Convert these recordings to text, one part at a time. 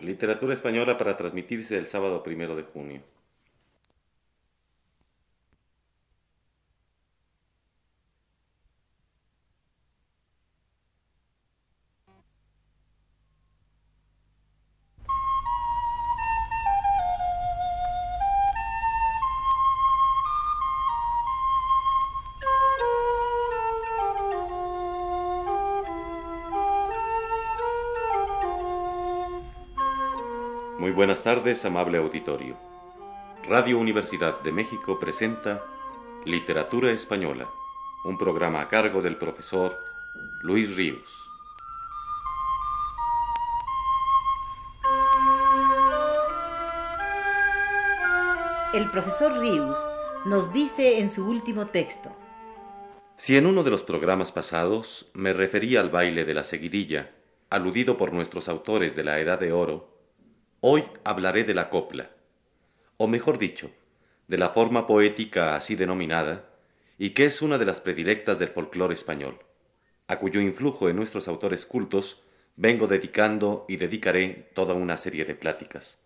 Literatura española para transmitirse el sábado primero de junio. Muy buenas tardes, amable auditorio. Radio Universidad de México presenta Literatura Española, un programa a cargo del profesor Luis Ríos. El profesor Ríos nos dice en su último texto. Si en uno de los programas pasados me refería al baile de la seguidilla, aludido por nuestros autores de la Edad de Oro, Hoy hablaré de la copla, o mejor dicho, de la forma poética así denominada, y que es una de las predilectas del folclore español, a cuyo influjo en nuestros autores cultos vengo dedicando y dedicaré toda una serie de pláticas.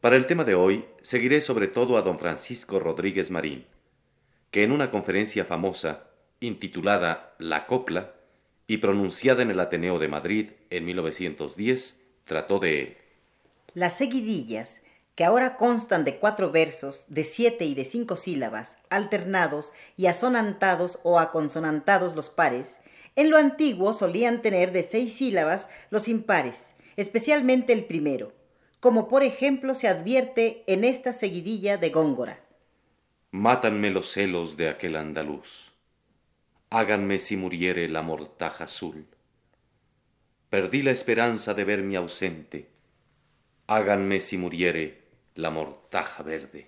Para el tema de hoy seguiré sobre todo a don Francisco Rodríguez Marín, que en una conferencia famosa, intitulada La Copla, y pronunciada en el Ateneo de Madrid en 1910, trató de él. Las seguidillas, que ahora constan de cuatro versos, de siete y de cinco sílabas, alternados y asonantados o aconsonantados los pares, en lo antiguo solían tener de seis sílabas los impares, especialmente el primero, como por ejemplo se advierte en esta seguidilla de Góngora. Mátanme los celos de aquel andaluz, háganme si muriere la mortaja azul Perdí la esperanza de verme ausente. Háganme si muriere la mortaja verde.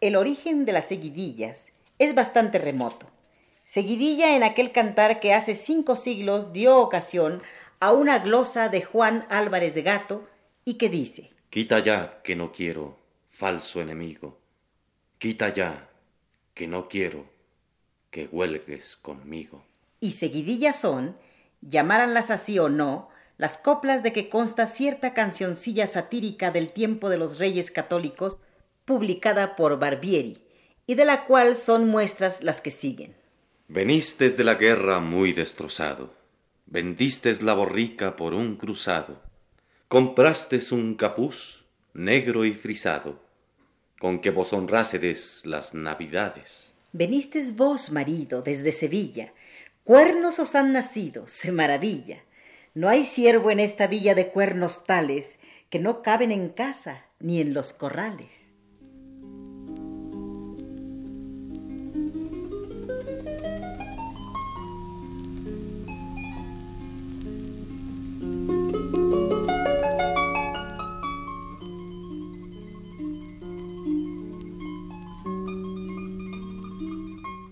El origen de las seguidillas es bastante remoto. Seguidilla en aquel cantar que hace cinco siglos dio ocasión a una glosa de Juan Álvarez de Gato y que dice Quita ya que no quiero, falso enemigo. Quita ya que no quiero que huelgues conmigo. Y seguidillas son llamaranlas así o no, las coplas de que consta cierta cancioncilla satírica del tiempo de los reyes católicos, publicada por Barbieri, y de la cual son muestras las que siguen. Venistes de la guerra muy destrozado, vendistes la borrica por un cruzado, comprastes un capuz negro y frisado, con que vos honrásedes las navidades. Venistes vos, marido, desde Sevilla, Cuernos os han nacido, se maravilla. No hay siervo en esta villa de cuernos tales que no caben en casa ni en los corrales.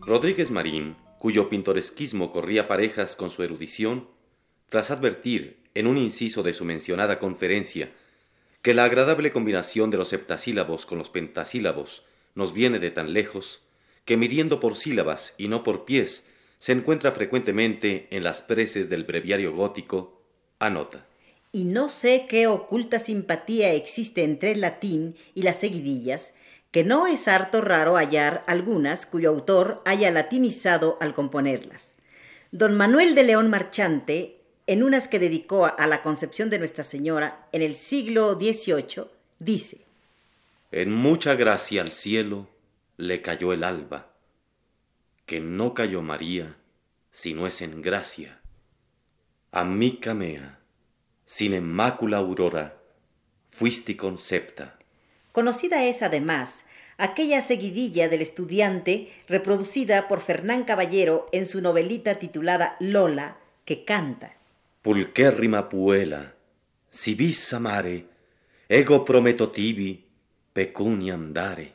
Rodríguez Marín cuyo pintoresquismo corría parejas con su erudición, tras advertir, en un inciso de su mencionada conferencia, que la agradable combinación de los septasílabos con los pentasílabos nos viene de tan lejos, que midiendo por sílabas y no por pies, se encuentra frecuentemente en las preces del breviario gótico, anota. Y no sé qué oculta simpatía existe entre el latín y las seguidillas, que no es harto raro hallar algunas cuyo autor haya latinizado al componerlas. Don Manuel de León Marchante, en unas que dedicó a la concepción de Nuestra Señora en el siglo XVIII, dice En mucha gracia al cielo le cayó el alba, que no cayó María, sino es en gracia. A mí camea, sin inmácula aurora, fuiste concepta Conocida es además aquella seguidilla del estudiante reproducida por Fernán Caballero en su novelita titulada Lola, que canta. Pulquérrima puela, si vis amare, ego prometo tibi, pecunia andare.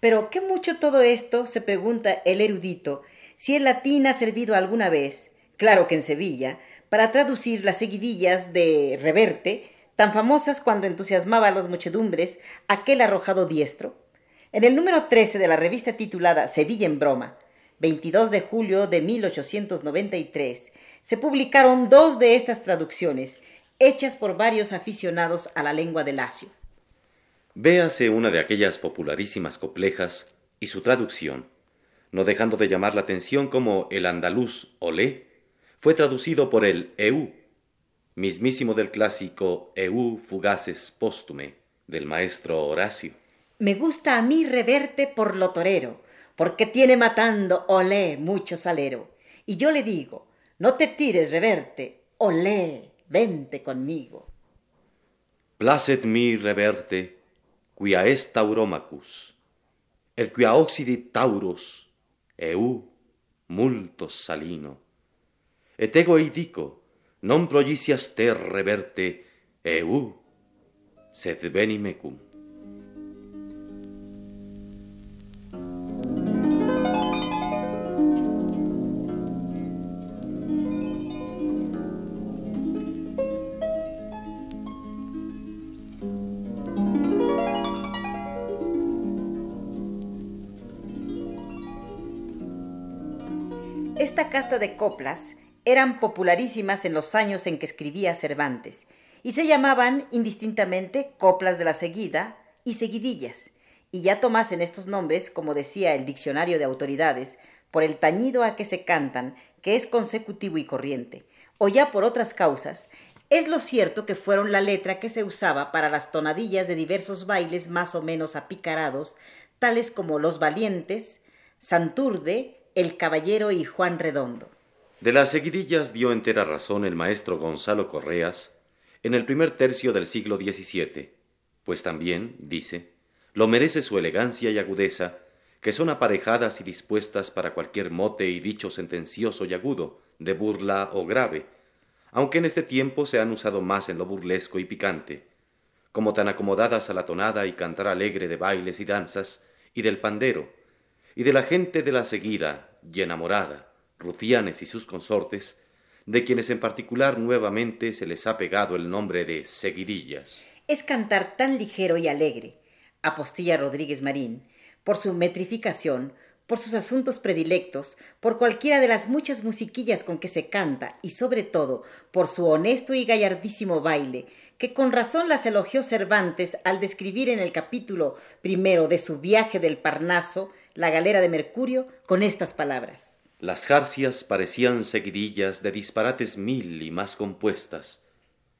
Pero qué mucho todo esto, se pregunta el erudito, si el latín ha servido alguna vez, claro que en Sevilla, para traducir las seguidillas de Reverte, tan famosas cuando entusiasmaba a las muchedumbres aquel arrojado diestro. En el número 13 de la revista titulada Sevilla en Broma, 22 de julio de 1893, se publicaron dos de estas traducciones hechas por varios aficionados a la lengua de Lacio. Véase una de aquellas popularísimas coplejas y su traducción, no dejando de llamar la atención como el andaluz olé, fue traducido por el EU, mismísimo del clásico EU fugaces póstume del maestro Horacio. Me gusta a mí reverte por lo torero, porque tiene matando olé mucho salero. Y yo le digo, no te tires reverte, olé, vente conmigo. Placet mi reverte, quia est tauromacus, el quia occidit taurus, eu multo salino. Et ego eidico, non progicias ter reverte, eu, sed veni mecum. Esta casta de coplas eran popularísimas en los años en que escribía Cervantes y se llamaban indistintamente coplas de la seguida y seguidillas, y ya tomasen estos nombres, como decía el diccionario de autoridades, por el tañido a que se cantan, que es consecutivo y corriente, o ya por otras causas, es lo cierto que fueron la letra que se usaba para las tonadillas de diversos bailes más o menos apicarados, tales como Los Valientes, Santurde, el Caballero y Juan Redondo. De las seguidillas dio entera razón el maestro Gonzalo Correas en el primer tercio del siglo XVII, pues también, dice, lo merece su elegancia y agudeza, que son aparejadas y dispuestas para cualquier mote y dicho sentencioso y agudo, de burla o grave, aunque en este tiempo se han usado más en lo burlesco y picante, como tan acomodadas a la tonada y cantar alegre de bailes y danzas, y del pandero, y de la gente de la seguida y enamorada, rufianes y sus consortes, de quienes en particular nuevamente se les ha pegado el nombre de seguidillas. Es cantar tan ligero y alegre, apostilla Rodríguez Marín, por su metrificación, por sus asuntos predilectos, por cualquiera de las muchas musiquillas con que se canta y sobre todo por su honesto y gallardísimo baile, que con razón las elogió Cervantes al describir en el capítulo primero de su viaje del Parnaso la galera de Mercurio con estas palabras. Las jarcias parecían seguidillas de disparates mil y más compuestas,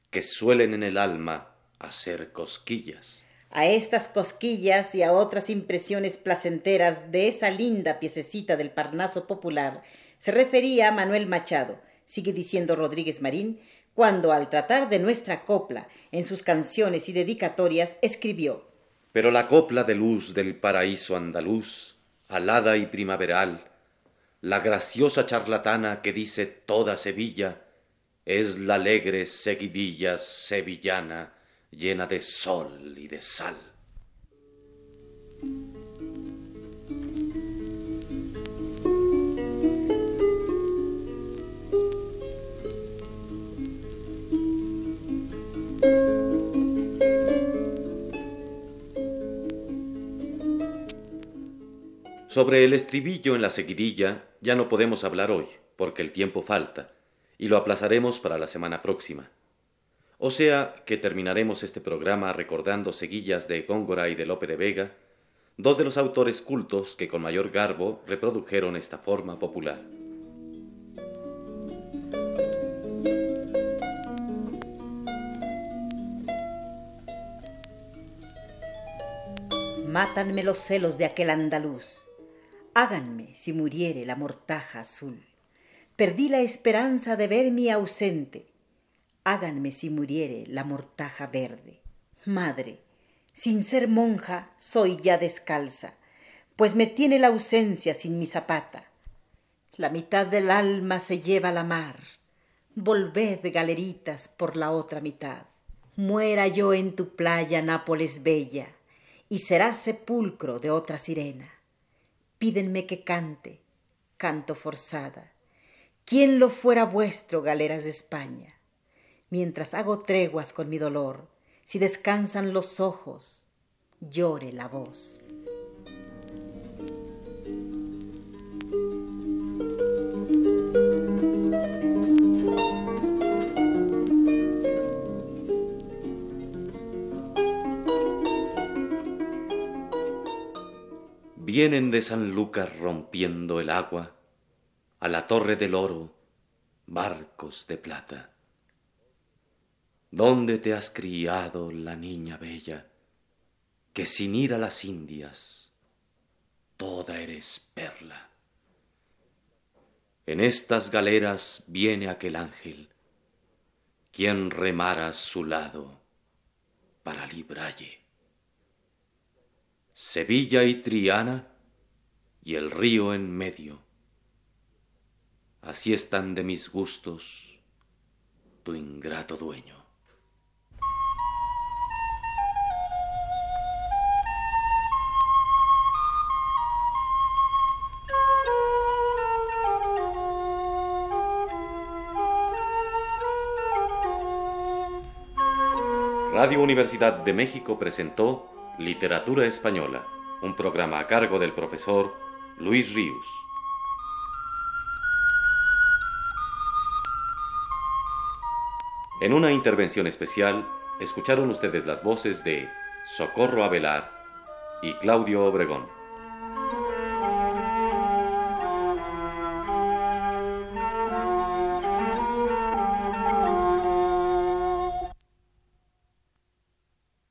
que suelen en el alma hacer cosquillas. A estas cosquillas y a otras impresiones placenteras de esa linda piececita del Parnaso popular se refería Manuel Machado, sigue diciendo Rodríguez Marín, cuando al tratar de nuestra copla en sus canciones y dedicatorias escribió Pero la copla de luz del paraíso andaluz alada y primaveral, la graciosa charlatana que dice toda Sevilla, es la alegre seguidilla sevillana llena de sol y de sal. Sobre el estribillo en la seguidilla ya no podemos hablar hoy, porque el tiempo falta, y lo aplazaremos para la semana próxima. O sea que terminaremos este programa recordando seguillas de Góngora y de Lope de Vega, dos de los autores cultos que con mayor garbo reprodujeron esta forma popular. Mátanme los celos de aquel andaluz háganme si muriere la mortaja azul. Perdí la esperanza de verme ausente. Háganme si muriere la mortaja verde. Madre, sin ser monja soy ya descalza, pues me tiene la ausencia sin mi zapata. La mitad del alma se lleva a la mar. Volved, galeritas, por la otra mitad. Muera yo en tu playa, Nápoles bella, y serás sepulcro de otra sirena pídenme que cante, canto forzada. ¿Quién lo fuera vuestro, galeras de España? Mientras hago treguas con mi dolor, si descansan los ojos, llore la voz. Vienen de San Lucas rompiendo el agua a la torre del oro barcos de plata. ¿Dónde te has criado, la niña bella, que sin ir a las Indias toda eres perla? En estas galeras viene aquel ángel, quien remara a su lado para libralle. Sevilla y Triana y el río en medio. Así están de mis gustos tu ingrato dueño. Radio Universidad de México presentó Literatura Española, un programa a cargo del profesor Luis Ríos. En una intervención especial, escucharon ustedes las voces de Socorro Avelar y Claudio Obregón.